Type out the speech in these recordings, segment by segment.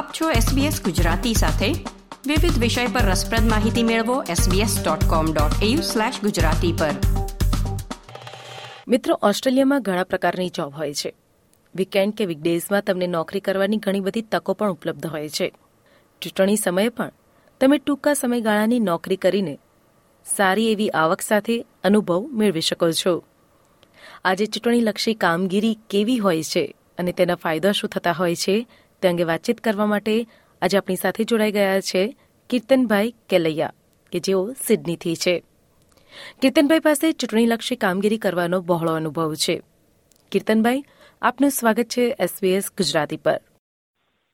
આપ છો SBS ગુજરાતી સાથે. વિવિધ વિષય પર રસપ્રદ માહિતી મેળવો sbs.com.au/gujarati પર. મિત્રો, ઓસ્ટ્રેલિયામાં ઘણા પ્રકારની જોબ હોય છે. વીકેન્ડ કે વીકડેઝમાં તમને નોકરી કરવાની ઘણી બધી તકો પણ ઉપલબ્ધ હોય છે. ચૂંટણી સમયે પણ તમે ટૂંકા સમયગાળાની નોકરી કરીને સારી એવી આવક સાથે અનુભવ મેળવી શકો છો. આજે ચૂંટણીલક્ષી કામગીરી કેવી હોય છે અને તેના ફાયદા શું થતા હોય છે તે અંગે વાતચીત કરવા માટે આજે આપણી સાથે જોડાઈ ગયા છે કીર્તનભાઈ કેલૈયા કે જેઓ સિડનીથી છે. કીર્તનભાઈ પાસે ચૂંટણીલક્ષી કામગીરી કરવાનો બહોળો અનુભવ છે. કીર્તનભાઈ આપનું સ્વાગત છે એસબીએસ ગુજરાતી પર.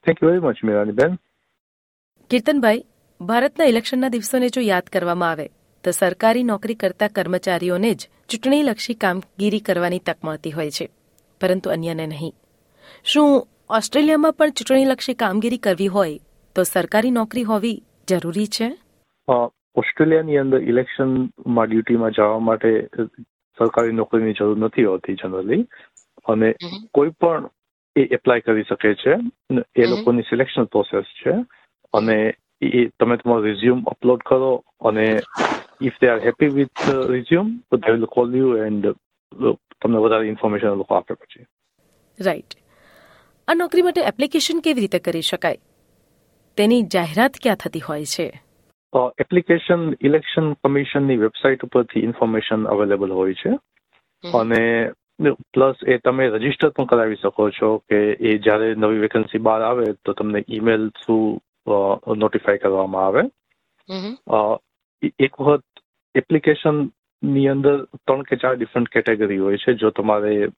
થેન્ક યુ વેરી મચ મીરાનીબેન કીર્તનભાઈ ભારતના ઇલેક્શનના દિવસોને જો યાદ કરવામાં આવે તો સરકારી નોકરી કરતા કર્મચારીઓને જ ચૂંટણીલક્ષી કામગીરી કરવાની તક મળતી હોય છે પરંતુ અન્યને નહીં. શું ઓસ્ટ્રેલિયામાં પણ ચૂંટણીલક્ષી કામગીરી કરવી હોય તો સરકારી નોકરી હોવી જરૂરી છે? ઓસ્ટ્રેલિયાની અંદર ઇલેક્શનમાં ડ્યુટીમાં જવા માટે સરકારી નોકરીની જરૂર નથી હોતી જનરલી. અને કોઈ પણ એ એપ્લાય કરી શકે છે. એ લોકોની સિલેક્શન પ્રોસેસ છે. અને એ તમે તમારો રિઝ્યુમ અપલોડ કરો અને if they are happy with resume તો they will call you and તમને વધારે ઇન્ફોર્મેશન લોકો આપે પછી. રાઈટ આ નોકરી માટે એપ્લિકેશન કેવી રીતે કરી શકાય? તેની જાહેરાત ક્યાં થતી હોય છે? એપ્લિકેશન ઇલેક્શન કમિશનની વેબસાઇટ ઉપરથી ઇન્ફોર્મેશન અવેલેબલ હોય છે. અને પ્લસ એ તમે રજિસ્ટર પણ કરાવી શકો છો કે એ જ્યારે નવી વેકન્સી બહાર આવે તો તમને ઈમેલ થ્રુ નોટિફાય કરવામાં આવે. એક વખત એપ્લિકેશન ની અંદર ત્રણ કે ચાર ડિફરન્ટ કેટેગરી હોય છે. જો તમારે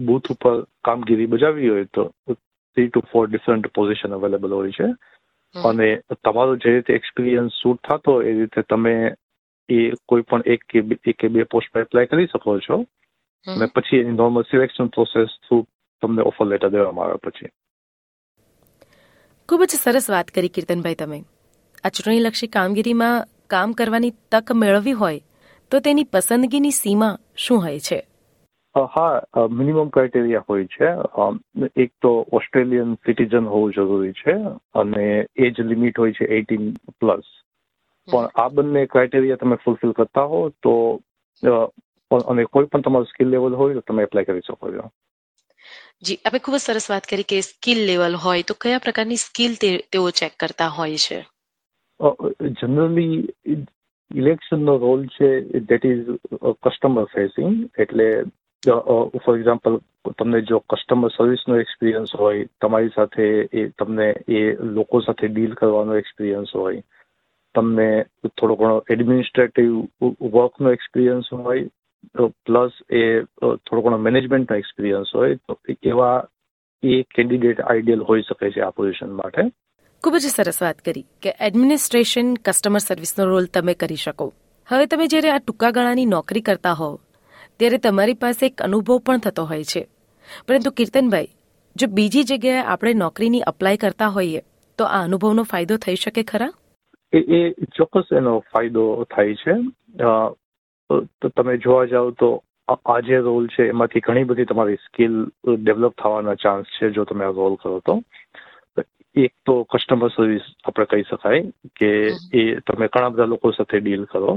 બૂથ ઉપર કામગીરી બજાવવી હોય તો three two four different position available હોય છે. અને તમારો જે રીતે એક્સપિરિયન્સ શૂટ થતો એ રીતે તમે એ કોઈ પણ એક કે એક કે બે પોસ્ટ પર એપ્લાય કરી શકો છો. અને પછી એની નોર્મલ સિલેક્શન પ્રોસેસ થ્રુ તમને ઓફર લેટર દેવામાં આવે પછી. ખૂબ જ સરસ વાત કરી કીર્તનભાઈ તમે. આ ચૂંટણીલક્ષી કામગીરીમાં કામ કરવાની તક મેળવવી હોય તો તેની પસંદગીની સીમા શું હોય છે? હા મિનિમમ ક્રાઇટેરિયા હોય છે. એક તો ઓસ્ટ્રેલિયન સિટીઝન હોવું જરૂરી છે અને એજ લિમિટ હોય છે એટીન પ્લસ પણ આ બંને ક્રાઇટેરિયા તમે ફૂલફિલ કરતા હો તો અને કોઈ પણ તમારું સ્કિલ લેવલ હોય તો તમે એપ્લાય કરી શકો છો. જી આપણે ખૂબ જ સરસ વાત કરી કે સ્કિલ લેવલ હોય તો કયા પ્રકારની સ્કિલ તેઓ ચેક કરતા હોય છે? જનરલી ઇલેક્શનનો રોલ છે દેટ ઇઝ કસ્ટમર ફેસિંગ એટલે ફોર એક્ઝામ્પલ તમને જો કસ્ટમર સર્વિસનો એક્સપિરિયન્સ હોય, તમારી સાથે એ, તમને એ લોકો સાથે ડીલ કરવાનો એક્સપિરિયન્સ હોય, તમને થોડો ઘણો એડમિનિસ્ટ્રેટિવ વર્કનો એક્સપિરિયન્સ હોય પ્લસ એ થોડો ઘણો મેનેજમેન્ટનો એક્સપિરિયન્સ હોય, તો એવા એ કેન્ડિડેટ આઈડિયલ હોઈ શકે છે આ પોઝિશન માટે. ખૂબ જ સરસ વાત કરી કે એડમિનિસ્ટ્રેશન કસ્ટમર સર્વિસનો રોલ તમે કરી શકો. હવે તમે જ્યારે આ ટૂંકા ગાળાની નોકરી કરતા હોવ, ત્યારે તમારી પાસે એક અનુભવ પણ થતો હોય છે. પરંતુ કીર્તનભાઈ, જો બીજી જગ્યાએ આપણે નોકરીની અપ્લાય કરતા હોઈએ, તો આ અનુભવનો ફાયદો થઈ શકે ખરા? એ ચોક્કસ એનો ફાયદો થાય છે. તો તમે જોવા જાવ તો આ જે રોલ છે, એમાંથી ઘણી બધી તમારી સ્કિલ ડેવલપ થવાના ચાન્સ છે, જો તમે આ રોલ કરો તો. એક તો કસ્ટમર સર્વિસ આપણે કહી શકાય કે એ તમે ઘણા બધા લોકો સાથે ડીલ કરો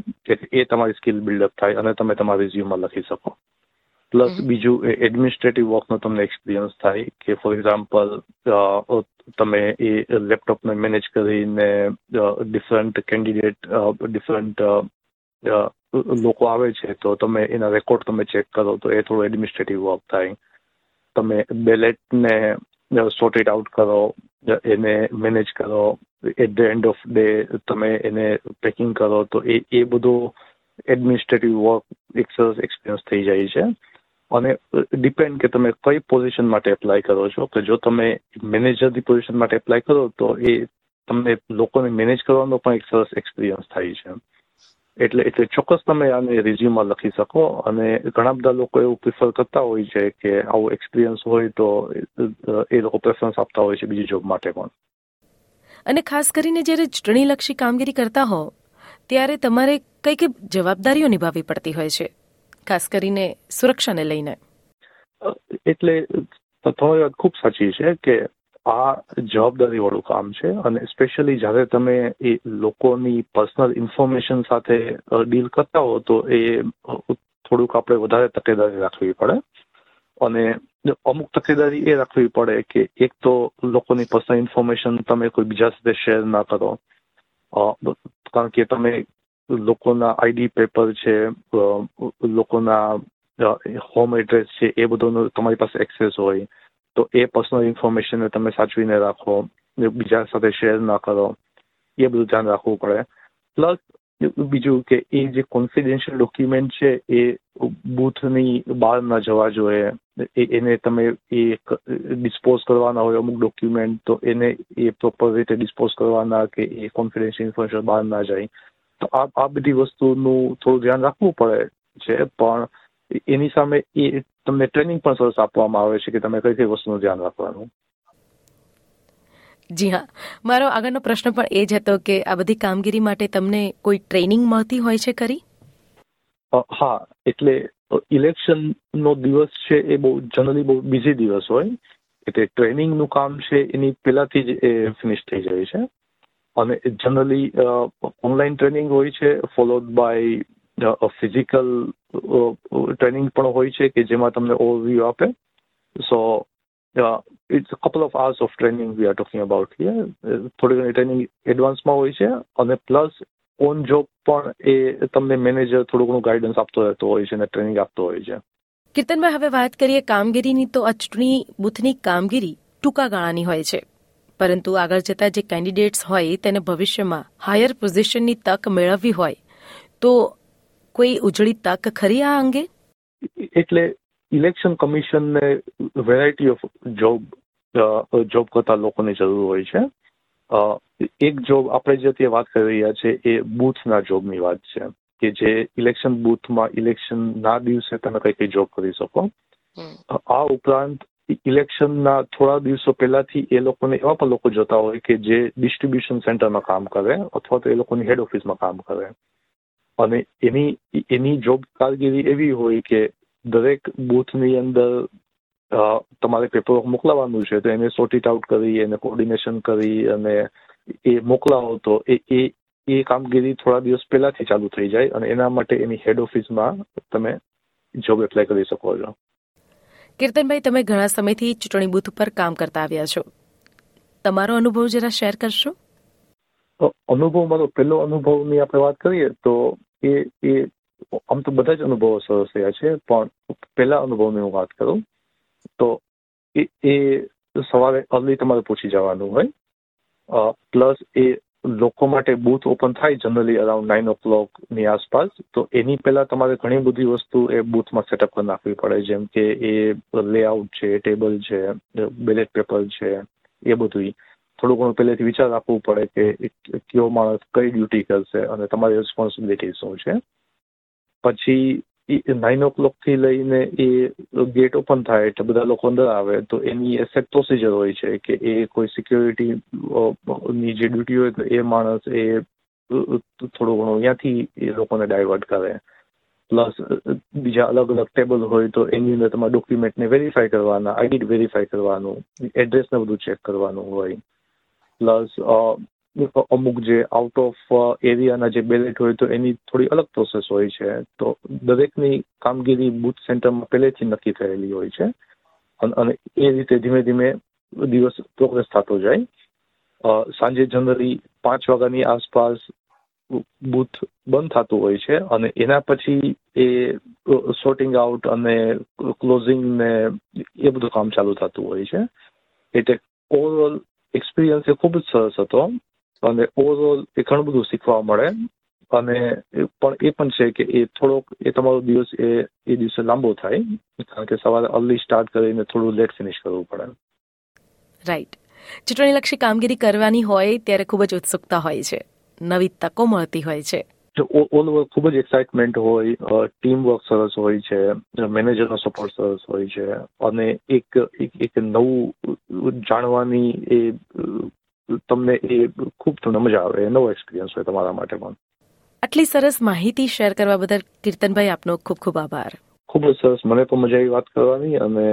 એ તમારી સ્કિલ બિલ્ડઅપ થાય અને તમે તમારા રિઝ્યુમમાં લખી શકો પ્લસ બીજું એડમિનિસ્ટ્રેટિવ વર્કનો તમને એક્સપિરિયન્સ થાય કે ફોર એક્ઝામ્પલ તમે એ લેપટોપને મેનેજ કરીને ડિફરન્ટ કેન્ડિડેટ ડિફરન્ટ લોકો આવે છે તો તમે એના રેકોર્ડ તમે ચેક કરો તો એ થોડું એડમિનિસ્ટ્રેટિવ વર્ક થાય તમે બેલેટને સોર્ટ ઇટ આઉટ કરો એને મેનેજ કરો at the end of day તમે એને પેકિંગ કરો તો એ એ બધું એડમિનિસ્ટ્રેટિવ વર્ક એક સરસ એક્સપિરિયન્સ થઈ જાય છે અને ડિપેન્ડ કે તમે કઈ પોઝિશન માટે એપ્લાય કરો છો કે જો તમે મેનેજરની પોઝિશન માટે એપ્લાય કરો તો એ તમને લોકોને મેનેજ કરવાનો પણ એક સરસ એક્સપિરિયન્સ થાય છે એટલે એટલે ચોક્કસ તમે આને રિઝ્યુમમાં લખી શકો અને ઘણા બધા લોકો એવું પ્રિફર કરતા હોય છે કે આવો એક્સપિરિયન્સ હોય તો એ લોકો પ્રેફરન્સ આપતા હોય છે બીજી જોબ માટે પણ. અને ખાસ કરીને જ્યારે ચૂંટણીલક્ષી કામગીરી કરતા હો ત્યારે તમારે કઈ કઈ જવાબદારીઓ નિભાવવી પડતી હોય છે? ખાસ કરીને સુરક્ષાને લઈને. એટલે તમારી વાત ખૂબ સાચી છે કે આ જવાબદારી વાળું કામ છે અને સ્પેશિયલી જ્યારે તમે એ લોકોની પર્સનલ ઇન્ફોર્મેશન સાથે ડીલ કરતા હો તો એ થોડુંક આપણે વધારે તકેદારી રાખવી પડે. અને અમુક તકેદારી એ રાખવી પડે કે એક તો લોકોની પર્સનલ ઇન્ફોર્મેશન તમે કોઈ બીજા સાથે શેર ના કરો. કારણ કે તમે લોકોના આઈડી પેપર છે લોકોના હોમ એડ્રેસ છે, એ બધોનો તમારી પાસે એક્સેસ હોય. તો એ પર્સનલ ઇન્ફોર્મેશનને તમે સાચવીને રાખો બીજા સાથે શેર ના કરો, એ બધું ધ્યાન રાખવું પડે. પ્લસ બીજું કે એ જે કોન્ફિડેન્શિયલ ડોક્યુમેન્ટ છે, એ બૂથની બહાર ન જવા જોઈએ. એને તમે એ ડિસ્પોઝ કરવાના હોય અમુક ડોક્યુમેન્ટ તો એને એ પ્રોપર રીતે ડિસ્પોઝ કરવાના કે એ કોન્ફિડેન્શિયલ ઇન્ફોર્મેશન બહાર ના જાય. તો આ આ બધી વસ્તુનું થોડું ધ્યાન રાખવું પડે છે, પણ એની સામે એ તમને ટ્રેનિંગ પણ સરસ આપવામાં આવે છે કે તમે કઈ કઈ વસ્તુનું ધ્યાન રાખવાનું? જી હા. મારો આગળનો પ્રશ્ન પણ એ જ હતો કે આ બધી કામગીરી માટે તમને કોઈ ટ્રેનિંગ મળતી હોય છે ખરી? હા. એટલે ઇલેક્શન નો દિવસ છે એ બહુ જનરલી બહુ બિઝી દિવસ હોય. એટલે ટ્રેનિંગનું કામ છે એની પહેલાથી જ એ ફિનિશ થઈ જાય છે. અને જનરલી ઓનલાઈન ટ્રેનિંગ હોય છે ફોલોડ બાય ફિઝિકલ ટ્રેનિંગ પણ હોય છે કે જેમાં તમને ઓવરવ્યૂ આપે. So it's couple of hours of training we are talking about here થોડી ઘણી ટ્રેનિંગ એડવાન્સમાં હોય છે અને પ્લસ ઓન જોબ પણ એ તમને મેનેજર થોડું ઘણું ગાઈડન્સ આપતો રહેતો હોય છે અને ટ્રેનિંગ આપતો હોય છે. કીર્તનભાઈ હવે વાત કરીએ કામગીરીની. તો આ ચૂંટણી બુથની કામગીરી ટૂંકા ગાળાની હોય છે. પરંતુ આગળ જતા જે કેન્ડિડેટ્સ હોય, તેને ભવિષ્યમાં હાયર પોઝિશનની તક મેળવવી હોય, તો કોઈ ઉજળી તક ખરી આ અંગે? એટલે ઇલેક્શન કમિશનને વેરાયટી ઓફ જોબ જોબ કરતા લોકોની જરૂર હોય છે. એક જોબ આપણે જે અત્યારે વાત કરી રહ્યા છે એ બૂથના જોબની વાત છે. કે જે ઇલેક્શન બૂથમાં ઇલેક્શન ના દિવસે તમે કઈ કઈ જોબ કરી શકો. આ ઉપરાંત ઇલેક્શનના થોડા દિવસો પહેલાથી એ લોકોને એવા પણ લોકો જોતા હોય કે જે ડિસ્ટ્રીબ્યુશન સેન્ટરમાં કામ કરે અથવા તો એ લોકોની હેડ ઓફિસમાં કામ કરે. અને એની એની જોબ કારગીરી એવી હોય કે દરેક બૂથની અંદર તમારે પેપર મોકલાવાનું છે તો એને સોર્ટ ઇટ આઉટ કરી એને કોર્ડિનેશન કરી અને એ મોકલાવો તો એ એ એ કામગીરી થોડા દિવસ પહેલાથી ચાલુ થઈ જાય અને એના માટે એની હેડ ઓફિસમાં તમે જોબ એપ્લાય કરી શકો છો. કીર્તનભાઈ તમે ઘણા સમયથી ચૂંટણી બૂથ ઉપર કામ કરતા આવ્યા છો. તમારો અનુભવ જરા શેર કરશો? અનુભવ મારો પહેલો અનુભવની આપણે વાત કરીએ તો એ એ, આમ તો બધા જ અનુભવો સરસ રહ્યા છે, પણ પહેલા અનુભવની હું વાત કરું, તો એ એ સવારે અર્લી તમારે પૂછી જવાનું હોય. પ્લસ એ લોકો માટે બૂથ ઓપન થાય જનરલી અરાઉન્ડ નાઇન ઓ ક્લોકની આસપાસ, તો એની પહેલા તમારે ઘણી બધી વસ્તુ એ બૂથમાં સેટઅપ કરી નાખવી પડે, જેમ કે એ લેઆઉટ છે ટેબલ છે બેલેટ પેપર છે, એ બધું થોડું ઘણું પહેલેથી વિચાર રાખવું પડે કે કયો માણસ કઈ ડ્યુટી કરશે અને તમારી રિસ્પોન્સિબિલિટી શું છે. પછી નાઇન ઓ ક્લોકથી લઈને એ ગેટ ઓપન થાય એટલે બધા લોકો અંદર આવે, તો એની એસેટ પ્રોસિજર હોય છે કે એ કોઈ સિક્યોરિટી ની જે ડ્યુટી હોય તો એ માણસ એ થોડું ઘણું અહીંયાથી એ લોકોને ડાયવર્ટ કરે. પ્લસ બીજા અલગ અલગ ટેબલ હોય તો એની અંદર તમારા ડોક્યુમેન્ટને વેરીફાઈ કરવાના આઈડી વેરીફાઈ કરવાનું એડ્રેસને બધું ચેક કરવાનું હોય. પ્લસ અમુક જે આઉટ ઓફ એરિયાના જે બેલેટ હોય તો એની થોડી અલગ પ્રોસેસ હોય છે. તો દરેકની કામગીરી બુથ સેન્ટરમાં પહેલેથી નક્કી થયેલી હોય છે. અને એ રીતે ધીમે ધીમે દિવસ પ્રોગ્રેસ થતો જાય. સાંજે જનરલી પાંચ વાગ્યાની આસપાસ બુથ બંધ થતું હોય છે અને એના પછી એ સોર્ટિંગ આઉટ અને ક્લોઝિંગ ને એ બધું કામ ચાલુ થતું હોય છે. એટલે ઓવરઓલ એક્સપિરિયન્સ એ ખૂબ જ સરસ હતો. અને ઓવરઓલ એ ઘણું બધું શીખવા મળે. અને પણ એ પણ છે કે એ થોડોક, એ તમારો દિવસ એ એ દિવસે લાંબો થાય. કારણ કે સવારે અર્લી સ્ટાર્ટ કરીને થોડું લેટ ફિનિશ કરવું પડે. રાઈટ ચૂંટણીલક્ષી કામગીરી કરવાની હોય ત્યારે ખૂબ જ ઉત્સુકતા હોય છે. નવી તકો મળતી હોય છે. ઓલ ઓવર ખૂબ જ એક્સાઇટમેન્ટ હોય ટીમ વર્ક સરસ હોય છે મેનેજરનો સપોર્ટ સરસ હોય છે, અને એક એક નવું જાણવાની એ, તમને એ ખૂબ તમને મજા આવે નવો એક્સપિરિયન્સ હોય તમારા માટે પણ. આટલી સરસ માહિતી શેર કરવા બદલ કીર્તનભાઈ આપનો ખૂબ ખૂબ આભાર. ખૂબ જ સરસ. મને પણ મજા આવી વાત કરવાની અને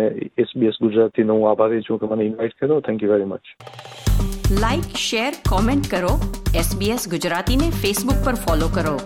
એસબીએસ ગુજરાતીનો હું આભારી છું કે મને ઇન્વાઇટ કર્યો. Thank you very much like share comment કરો. એસબીએસ ગુજરાતીને ફેસબુક પર ફોલો કરો.